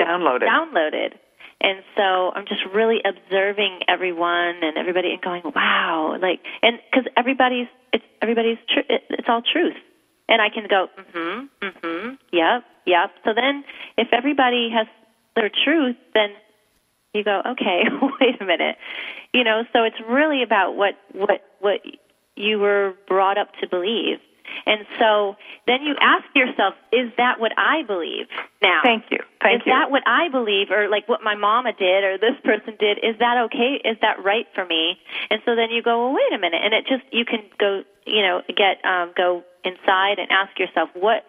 [SPEAKER 3] Downloaded.
[SPEAKER 4] downloaded. And so I'm just really observing everyone and everybody and going, wow, like, and because everybody's, it's everybody's, tr- it, it's all truth. And I can go, mm-hmm, mm-hmm, yep, yep. So then if everybody has their truth, then you go, okay, wait a minute. You know, so it's really about what, what, what you were brought up to believe. And so then you ask yourself, is that what I believe now?
[SPEAKER 3] Thank you. Thank
[SPEAKER 4] is
[SPEAKER 3] you.
[SPEAKER 4] that what I believe, or like what my mama did, or this person did? Is that okay? Is that right for me? And so then you go, well, wait a minute, and it just you can go, you know, get um, go inside and ask yourself, what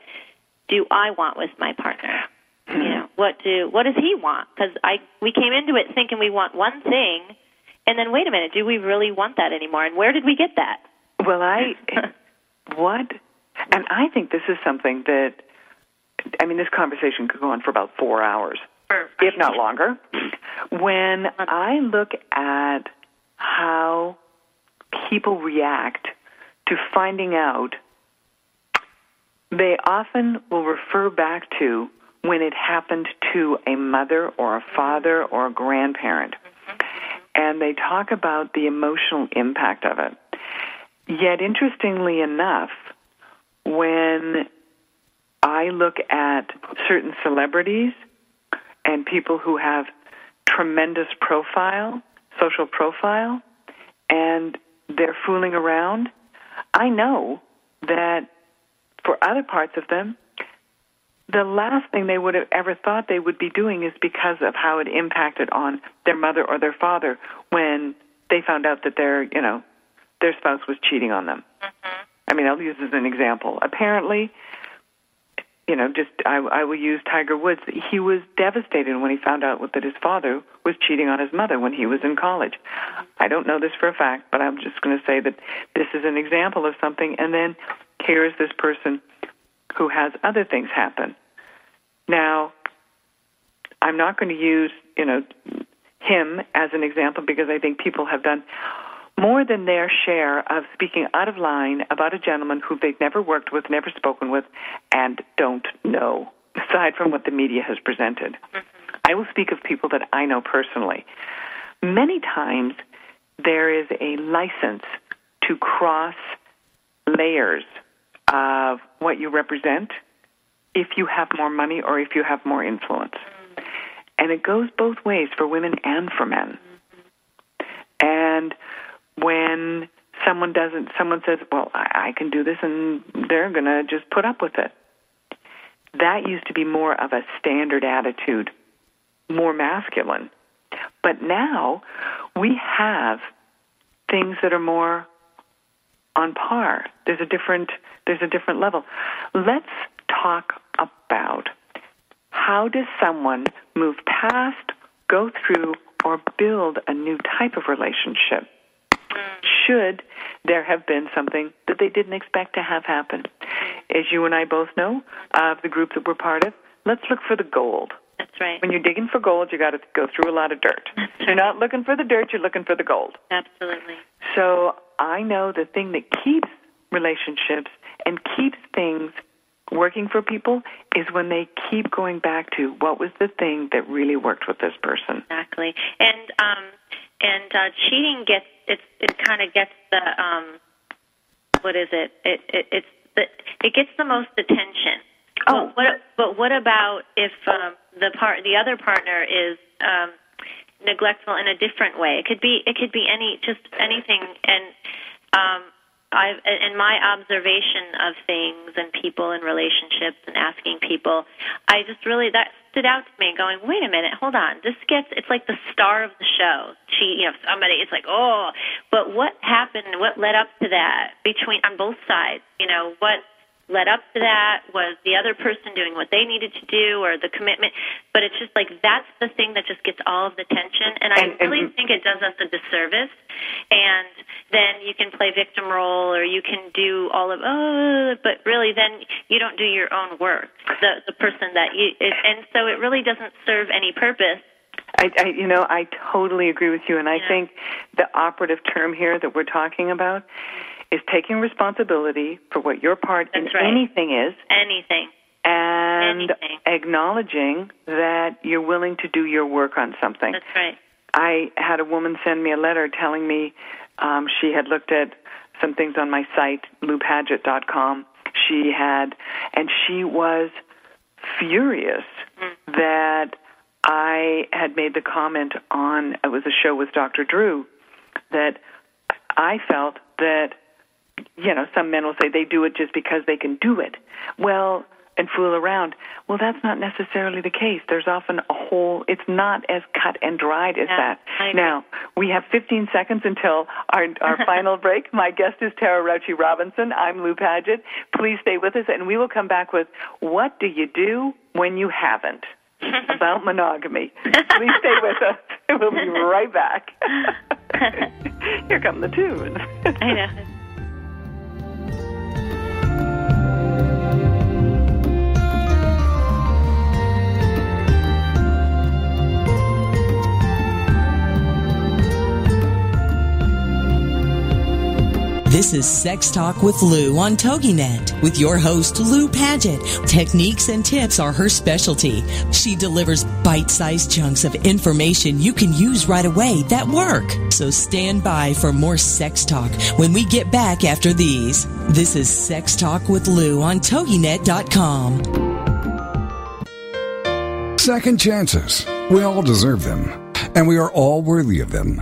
[SPEAKER 4] do I want with my partner? You know, what do what does he want? Because I we came into it thinking we want one thing, and then wait a minute, do we really want that anymore? And where did we get that?
[SPEAKER 3] Well, I what, and I think this is something that I mean, this conversation could go on for about four hours, if not longer. When I look at how people react to finding out, they often will refer back to when it happened to a mother or a father or a grandparent. Mm-hmm. And they talk about the emotional impact of it. Yet, interestingly enough, when I look at certain celebrities and people who have tremendous profile, social profile, and they're fooling around, I know that for other parts of them, the last thing they would have ever thought they would be doing is because of how it impacted on their mother or their father when they found out that their, you know, their spouse was cheating on them. Mm-hmm. I mean, I'll use as an example. Apparently, you know, just I, I will use Tiger Woods. He was devastated when he found out that his father was cheating on his mother when he was in college. I don't know this for a fact, but I'm just going to say that this is an example of something. And then here is this person who has other things happen. Now, I'm not going to use, you know, him as an example because I think people have done more than their share of speaking out of line about a gentleman who they've never worked with, never spoken with, and don't know, aside from what the media has presented. I will speak of people that I know personally. Many times there is a license to cross layers of what you represent if you have more money or if you have more influence. And it goes both ways for women and for men. And when someone doesn't, someone says, well, I, I can do this, and they're going to just put up with it. That used to be more of a standard attitude, more masculine. But now we have things that are more on par. There's a different there's a different level. Let's talk about how does someone move past, go through, or build a new type of relationship? Should there have been something that they didn't expect to have happen? As you and I both know, of the group that we're part of, let's look for the gold.
[SPEAKER 4] That's right.
[SPEAKER 3] When you're digging for gold, you got to go through a lot of dirt. You're not looking for the dirt, you're looking for the gold.
[SPEAKER 4] Absolutely.
[SPEAKER 3] So I know the thing that keeps relationships and keeps things working for people is when they keep going back to what was the thing that really worked with this person.
[SPEAKER 4] Exactly. And um and uh cheating gets it's it kind of gets the um what is it? It, it it's the it gets the most attention.
[SPEAKER 3] Oh.
[SPEAKER 4] But what but what about if um the part the other partner is um neglectful in a different way? It could be it could be any just anything and um I've in my observation of things and people and relationships and asking people, I just really that stood out to me going, wait a minute, hold on. This gets it's like the star of the show. She you know, somebody it's like, oh but what happened, what led up to that between on both sides? You know, what led up to that was the other person doing what they needed to do or the commitment. But it's just like that's the thing that just gets all of the tension. And i
[SPEAKER 3] And- and-
[SPEAKER 4] really think it does us a disservice. And then you can play victim role or you can do all of oh but really then you don't do your own work the the person that you it, and so it really doesn't serve any purpose.
[SPEAKER 3] I, I you know, I totally agree with you. And I
[SPEAKER 4] Yeah.
[SPEAKER 3] think the operative term here that we're talking about is taking responsibility for what your part in
[SPEAKER 4] right.
[SPEAKER 3] anything is
[SPEAKER 4] anything
[SPEAKER 3] and
[SPEAKER 4] Anything.
[SPEAKER 3] acknowledging that you're willing to do your work on something.
[SPEAKER 4] that's right
[SPEAKER 3] I had a woman send me a letter telling me um, she had looked at some things on my site, loupaget.com. She had, and she was furious that I had made the comment on, it was a show with Dr. Drew, that I felt that, you know, some men will say they do it just because they can do it. Well, and fool around. Well, that's not necessarily the case. There's often a whole, it's not as cut and dried as
[SPEAKER 4] Yeah,
[SPEAKER 3] that. Now, we have 15 seconds until our, our final break. My guest is Tara Rouchy Robinson. I'm Lou Paget. Please stay with us, and we will come back with What Do You Do When You Haven't? about monogamy. Please stay with us. We'll be right back. Here come the tunes.
[SPEAKER 4] i know
[SPEAKER 2] This is Sex Talk with Lou on TogiNet with your host, Lou Paget. Techniques and tips are her specialty. She delivers bite-sized chunks of information you can use right away that work. So stand by for more sex talk when we get back after these. This is Sex Talk with Lou on TogiNet.com.
[SPEAKER 6] Second chances. We all deserve them. And we are all worthy of them.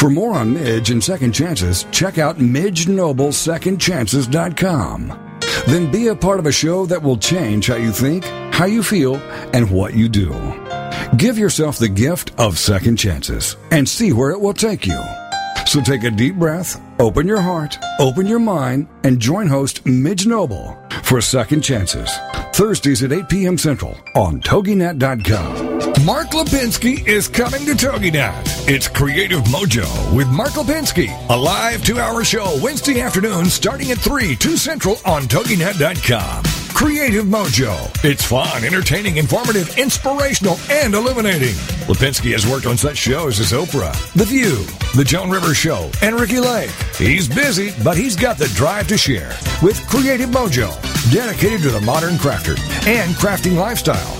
[SPEAKER 6] For more on Midge and Second Chances, check out MidgeNobleSecondChances.com. Then be a part of a show that will change how you think, how you feel, and what you do. Give yourself the gift of second chances and see where it will take you. So take a deep breath, open your heart, open your mind, and join host Midge Noble for Second Chances. Thursdays at 8 p.m. Central on TogiNet.com. Mark Lipinski is coming to TogiNet. It's Creative Mojo with Mark Lipinski, a live two-hour show Wednesday afternoon starting at 3, 2 Central on TogiNet.com. Creative Mojo. It's fun, entertaining, informative, inspirational, and illuminating. Lipinski has worked on such shows as Oprah, The View, The Joan Rivers Show, and Ricki Lake. He's busy, but he's got the drive to share with Creative Mojo, dedicated to the modern crafter and crafting lifestyle.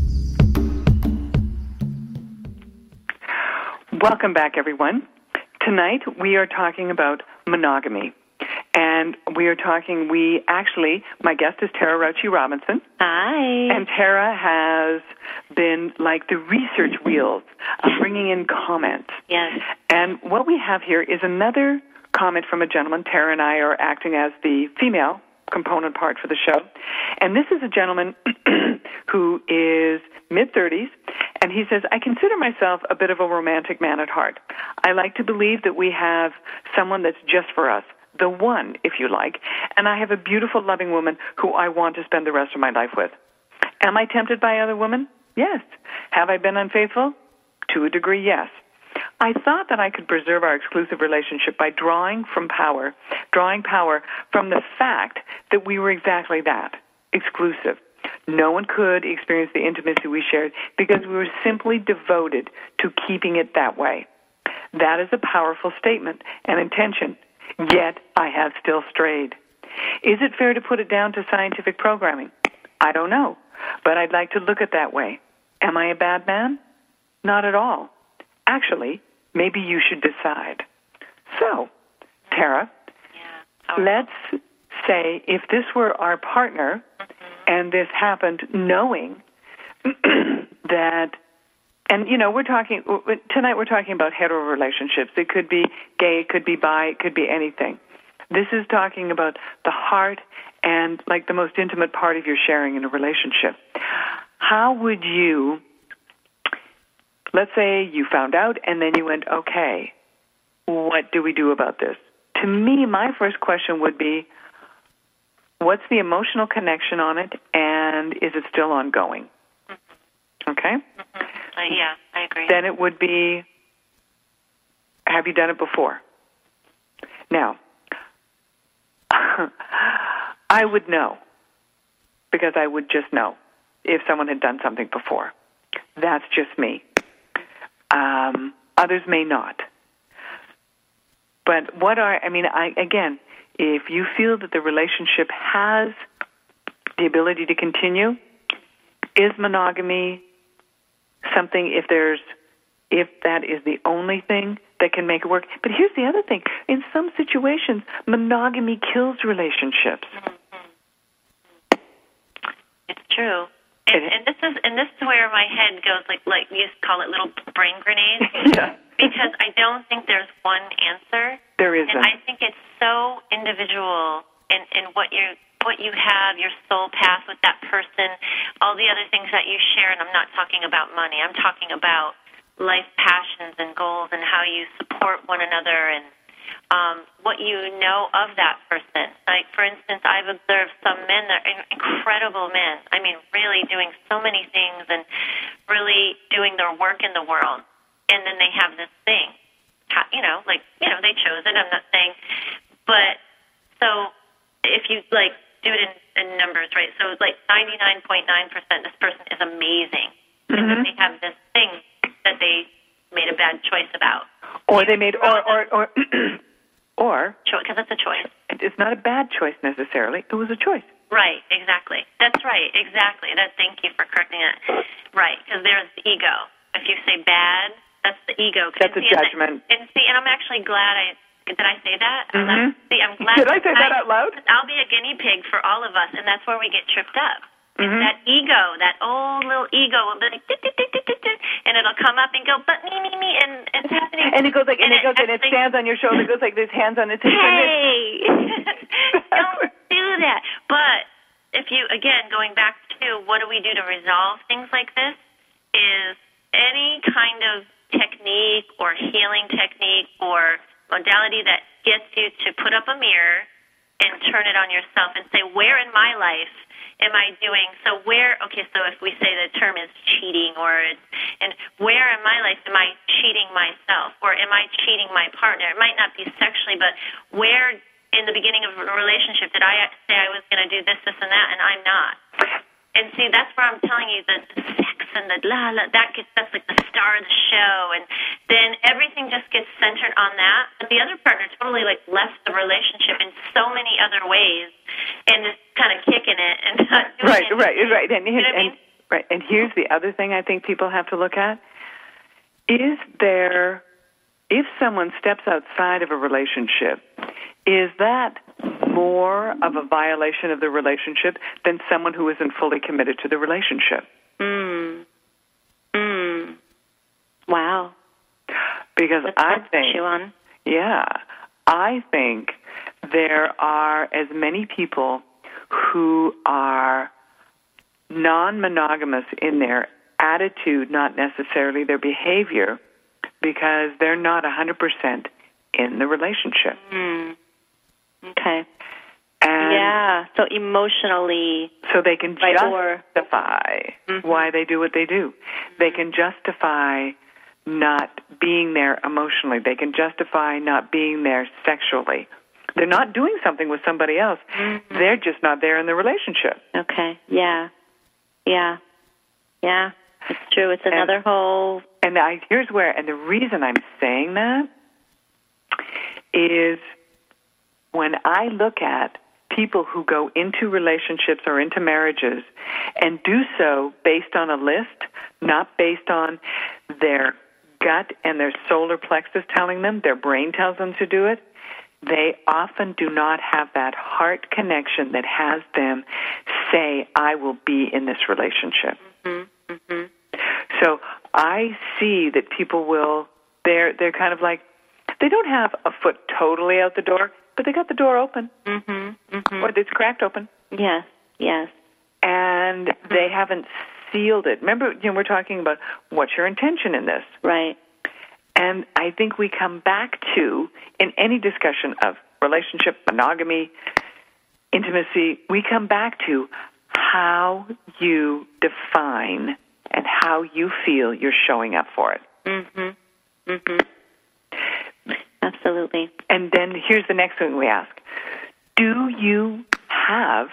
[SPEAKER 3] Welcome back, everyone. Tonight we are talking about monogamy. And we are talking, we actually, my guest is Tara Roche Robinson.
[SPEAKER 4] Hi.
[SPEAKER 3] And Tara has been like the research wheels of bringing in comments.
[SPEAKER 4] Yes.
[SPEAKER 3] And what we have here is another comment from a gentleman. Tara and I are acting as the female component part for the show. And this is a gentleman who is mid 30s, and he says, I consider myself a bit of a romantic man at heart. I like to believe that we have someone that's just for us, the one, if you like, and I have a beautiful, loving woman who I want to spend the rest of my life with. Am I tempted by other women? Yes. Have I been unfaithful? To a degree, yes. I thought that I could preserve our exclusive relationship by drawing from power, drawing power from the fact that we were exactly that, exclusive. No one could experience the intimacy we shared because we were simply devoted to keeping it that way. That is a powerful statement and intention, yet I have still strayed. Is it fair to put it down to scientific programming? I don't know, but I'd like to look at that way. Am I a bad man? Not at all. Actually, maybe you should decide. So, Tara,
[SPEAKER 4] Yeah. Oh.
[SPEAKER 3] let's say if this were our partner mm-hmm. and this happened knowing that and you know we're talking tonight we're talking about hetero relationships it could be gay it could be bi it could be anything. This is talking about the heart and like the most intimate part of your sharing in a relationship. How would you let's say you found out and then you went okay what do we do about this? To me my first question would be what's the emotional connection on it and is it still ongoing? Okay?
[SPEAKER 4] Uh, yeah, I agree.
[SPEAKER 3] then it would be have you done it before? Now i would know because i would just know if someone had done something before. That's just me um, others may not but what are i mean i again if you feel that the relationship has the ability to continue is monogamy something if there's if that is the only thing that can make it work. But here's the other thing. In some situations, monogamy kills relationships.
[SPEAKER 4] It's true. And, and this is and this is where my head goes like like used call it little brain grenades.
[SPEAKER 3] yeah.
[SPEAKER 4] because I don't think there's one answer.
[SPEAKER 3] There isn't.
[SPEAKER 4] And I think it's so individual in, in what you what you have, your soul path with that person, all the other things that you share. And I'm not talking about money. I'm talking about life passions and goals and how you support one another and um, what you know of that person. Like, for instance, I've observed some men that are incredible men. I mean, really doing so many things and really doing their work in the world. And then they have this thing. You know, like, you know, they chose it. I'm not saying. But so if you, like, do it in, in numbers, right? So, like, 99.9% this person is amazing. And then they have this thing that they made a bad choice about.
[SPEAKER 3] Or they made or or or or
[SPEAKER 4] Because it's a choice.
[SPEAKER 3] it's not a bad choice necessarily. It was a choice.
[SPEAKER 4] Right, exactly. That's right, exactly. That thank you for correcting that. Right, because there's the ego. If you say bad, that's the ego.
[SPEAKER 3] That's
[SPEAKER 4] and
[SPEAKER 3] a
[SPEAKER 4] see,
[SPEAKER 3] judgment.
[SPEAKER 4] And, and see, and I'm actually glad I did I say that? I'm
[SPEAKER 3] Mhm.
[SPEAKER 4] see, I'm glad.
[SPEAKER 3] Did I say that out loud?
[SPEAKER 4] I'll be a guinea pig for all of us, and that's where we get tripped up.
[SPEAKER 3] Mhm.
[SPEAKER 4] That ego, that old little ego, will be like, "Dit, dit, dit, dit, dit, dit," and it'll come up and go, but me, me, me, and it's happening.
[SPEAKER 3] And it goes like, and, it goes, and it stands on your shoulder. It goes like this, hands on its hips.
[SPEAKER 4] Hey, don't do that. But if you, again, going back to what do we do to resolve things like this, is any kind of technique or healing technique or modality that gets you to put up a mirror and turn it on yourself and say, where in my life am I doing? So where? Okay, so if we say the term is cheating, or it's, and where in my life am I cheating myself, or am I cheating my partner? It might not be sexually, but where in the beginning of a relationship did I say I was going to do this, this, and that, and I'm not? And see, that's where I'm telling you that the sex and the la la that gets that's like the star of the show, and then everything just gets centered on that. But the other partner totally like left the relationship in so many other ways, and just kind of kicking it and not doing
[SPEAKER 3] right,
[SPEAKER 4] it.
[SPEAKER 3] right, right. And,
[SPEAKER 4] You know what I
[SPEAKER 3] and, right. And here's the other thing I think people have to look at: is there, if someone steps outside of a relationship, is that more of a violation of the relationship than someone who isn't fully committed to the relationship?
[SPEAKER 4] Mm. Mm. Wow.
[SPEAKER 3] Because
[SPEAKER 4] That's
[SPEAKER 3] I think,
[SPEAKER 4] on.
[SPEAKER 3] yeah, I think there are as many people who are non-monogamous in their attitude, not necessarily their behavior, because they're not 100% in the relationship.
[SPEAKER 4] Mm. Okay.
[SPEAKER 3] And
[SPEAKER 4] yeah. So emotionally,
[SPEAKER 3] so they can justify
[SPEAKER 4] Mhm.
[SPEAKER 3] why they do what they do. They can justify not being there emotionally. They can justify not being there sexually. They're not doing something with somebody else.
[SPEAKER 4] Mm-hmm.
[SPEAKER 3] They're just not there in the relationship.
[SPEAKER 4] okay. Yeah. Yeah. Yeah. It's true. It's another whole.
[SPEAKER 3] And I, here's where, and the reason I'm saying that is when I look at people who go into relationships or into marriages and do so based on a list, not based on their gut and their solar plexus telling them, their brain tells them to do it, they often do not have that heart connection that has them say, I will be in this relationship.
[SPEAKER 4] Mm-hmm.
[SPEAKER 3] So I see that people will they're they're kind of like they don't have a foot totally out the door, but they got the door open
[SPEAKER 4] Mm-hmm. Mm-hmm.
[SPEAKER 3] or it's cracked open
[SPEAKER 4] Yes. Yes.
[SPEAKER 3] and they haven't sealed it. Remember, you know, we're talking about what's your intention in this.
[SPEAKER 4] Right.
[SPEAKER 3] And I think we come back to in any discussion of relationship, monogamy, intimacy, we come back to how you define and how you feel you're showing up for it.
[SPEAKER 4] Mm-hmm. Mm-hmm. Absolutely.
[SPEAKER 3] And then here's the next thing we ask Do you have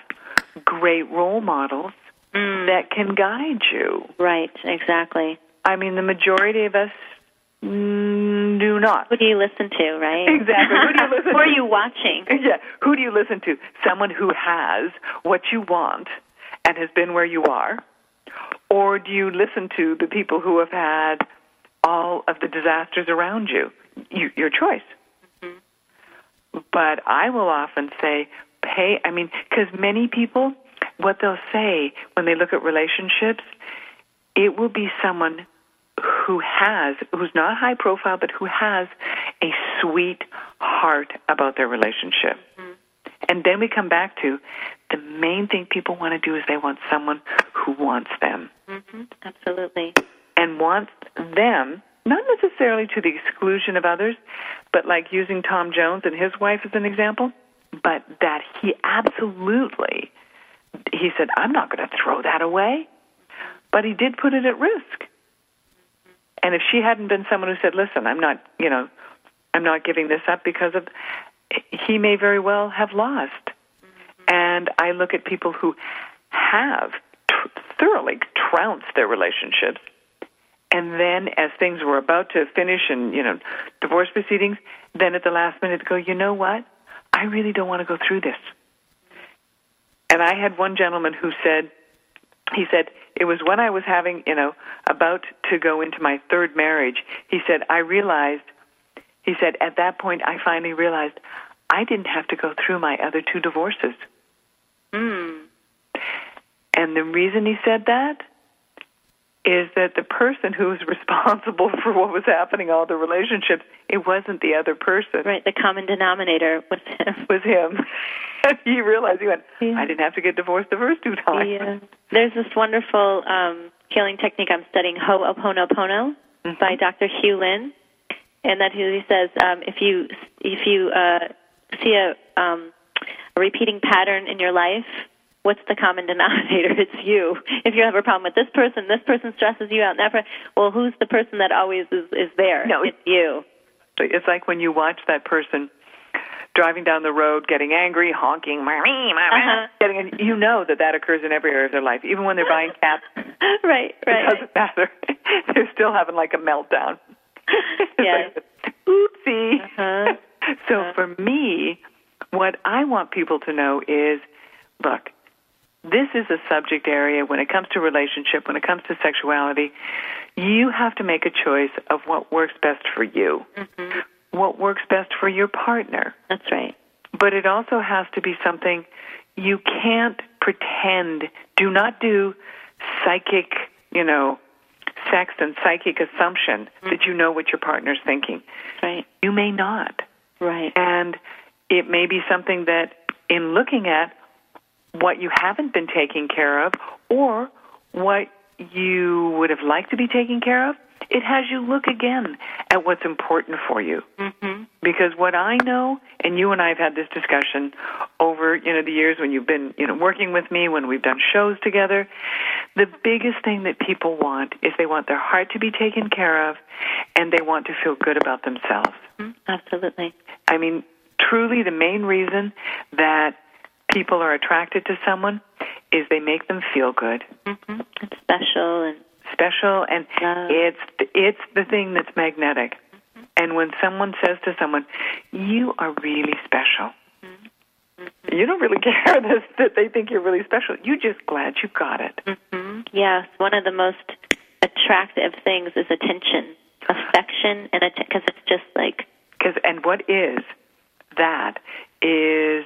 [SPEAKER 3] great role models
[SPEAKER 4] Mm.
[SPEAKER 3] that can guide you?
[SPEAKER 4] Right. Exactly.
[SPEAKER 3] I mean, the majority of us mm, do not.
[SPEAKER 4] Who do you listen to? Right.
[SPEAKER 3] Exactly. Who do you listen
[SPEAKER 4] Who are you watching?
[SPEAKER 3] Yeah. Who do you listen to? Someone who has what you want and has been where you are? Or do you listen to the people who have had all of the disasters around you? you your choice. But I will often say, pay, I mean, because many people, what they'll say when they look at relationships, it will be someone who has, who's not high profile, but who has a sweet heart about their relationship. And then we come back to the main thing people want to do is they want someone who wants them
[SPEAKER 4] Mm-hmm. Absolutely.
[SPEAKER 3] and wants them, not necessarily to the exclusion of others, but like using Tom Jones and his wife as an example, but that he absolutely, he said, I'm not going to throw that away. But he did put it at risk. And if she hadn't been someone who said, listen, I'm not, you know, I'm not giving this up because of, he may very well have lost. And I look at people who have tr- thoroughly trounced their relationships. And then, as things were about to finish and, you know, divorce proceedings, then at the last minute go, you know what? I really don't want to go through this. And I had one gentleman who said, he said, it was when I was having, you know, about to go into my third marriage. He said, I realized, he said, at that point, I finally realized I didn't have to go through my other two divorces.
[SPEAKER 4] Mm.
[SPEAKER 3] And the reason he said that is that the person who was responsible for what was happening, all the relationships, it wasn't the other person.
[SPEAKER 4] Right, the common denominator was him.
[SPEAKER 3] Was him. he realized he went,
[SPEAKER 4] Yeah.
[SPEAKER 3] I didn't have to get divorced the first two times.
[SPEAKER 4] Yeah. There's this wonderful um, healing technique I'm studying, Ho'oponopono,
[SPEAKER 3] Mm-hmm.
[SPEAKER 4] by Dr. Hew Len, and that he says um, if you if you uh, see a, um, a repeating pattern in your life, what's the common denominator? It's you. If you have a problem with this person, this person stresses you out, and that well, who's the person that always is is there?
[SPEAKER 3] No,
[SPEAKER 4] it's you.
[SPEAKER 3] It's like when you watch that person driving down the road, getting angry, honking,
[SPEAKER 4] Uh-huh.
[SPEAKER 3] getting, you know that that occurs in every area of their life. Even when they're buying cats,
[SPEAKER 4] right,
[SPEAKER 3] it
[SPEAKER 4] right.
[SPEAKER 3] doesn't matter. they're still having like a meltdown.
[SPEAKER 4] Yes.
[SPEAKER 3] like, Oopsie.
[SPEAKER 4] Uh-huh.
[SPEAKER 3] So for me, what I want people to know is, look, this is a subject area when it comes to relationship, when it comes to sexuality. You have to make a choice of what works best for you, mm-hmm. what works best for your partner.
[SPEAKER 4] That's right.
[SPEAKER 3] But it also has to be something you can't pretend. Do not do psychic, you know, sex and psychic assumption that mm-hmm. you know what your partner's thinking.
[SPEAKER 4] Right,
[SPEAKER 3] You may not.
[SPEAKER 4] right.
[SPEAKER 3] And it may be something that, in looking at what you haven't been taking care of or what you would have liked to be taking care of, it has you look again at what's important for you.
[SPEAKER 4] Mm-hmm.
[SPEAKER 3] Because what I know, and you and I have had this discussion over, you know, the years when you've been, you know, working with me, when we've done shows together, the biggest thing that people want is they want their heart to be taken care of and they want to feel good about themselves.
[SPEAKER 4] Mhm. Absolutely.
[SPEAKER 3] I mean, truly the main reason that people are attracted to someone is they make them feel good,
[SPEAKER 4] hmm It's special and
[SPEAKER 3] special, and
[SPEAKER 4] Love.
[SPEAKER 3] it's it's the thing that's magnetic. And when someone says to someone, "You are really special," you don't really care that, that they think you're really special. You're just glad you got it.
[SPEAKER 4] hmm Yes, one of the most attractive things is attention, affection, and because it's just like
[SPEAKER 3] Because and what is that is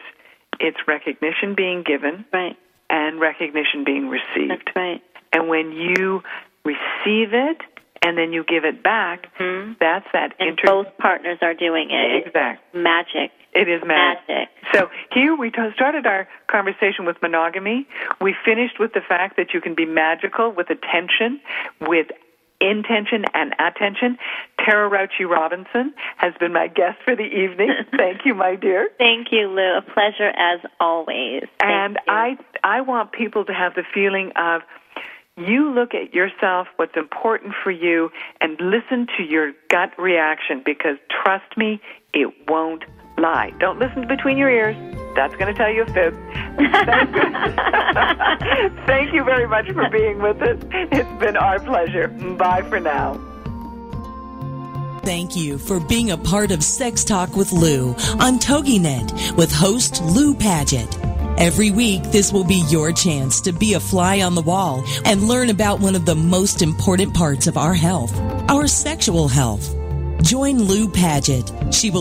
[SPEAKER 3] it's recognition being given
[SPEAKER 4] right.
[SPEAKER 3] and recognition being received.
[SPEAKER 4] That's right.
[SPEAKER 3] And when you receive it and then you give it back,
[SPEAKER 4] Mhm.
[SPEAKER 3] that's that
[SPEAKER 4] And
[SPEAKER 3] inter-
[SPEAKER 4] both partners are doing it. It's magic.
[SPEAKER 3] It is magic.
[SPEAKER 4] Magic.
[SPEAKER 3] So here we t- started our conversation with monogamy. We finished with the fact that you can be magical with attention, with intention and attention. Tara Rauchi Robinson has been my guest for the evening. Thank you, my dear.
[SPEAKER 4] Thank you, Lou. A pleasure as always. Thank
[SPEAKER 3] And
[SPEAKER 4] you.
[SPEAKER 3] I I want people to have the feeling of you look at yourself, what's important for you, and listen to your gut reaction because trust me, it won't lie. Don't listen between your ears. That's going to tell you a fib. Thank you. Very much for being with us. It's been our pleasure. Bye for now.
[SPEAKER 2] Thank you for being a part of Sex Talk with Lou on TogiNet with host Lou Paget. Every week, this will be your chance to be a fly on the wall and learn about one of the most important parts of our health, our sexual health. Join Lou Paget. She will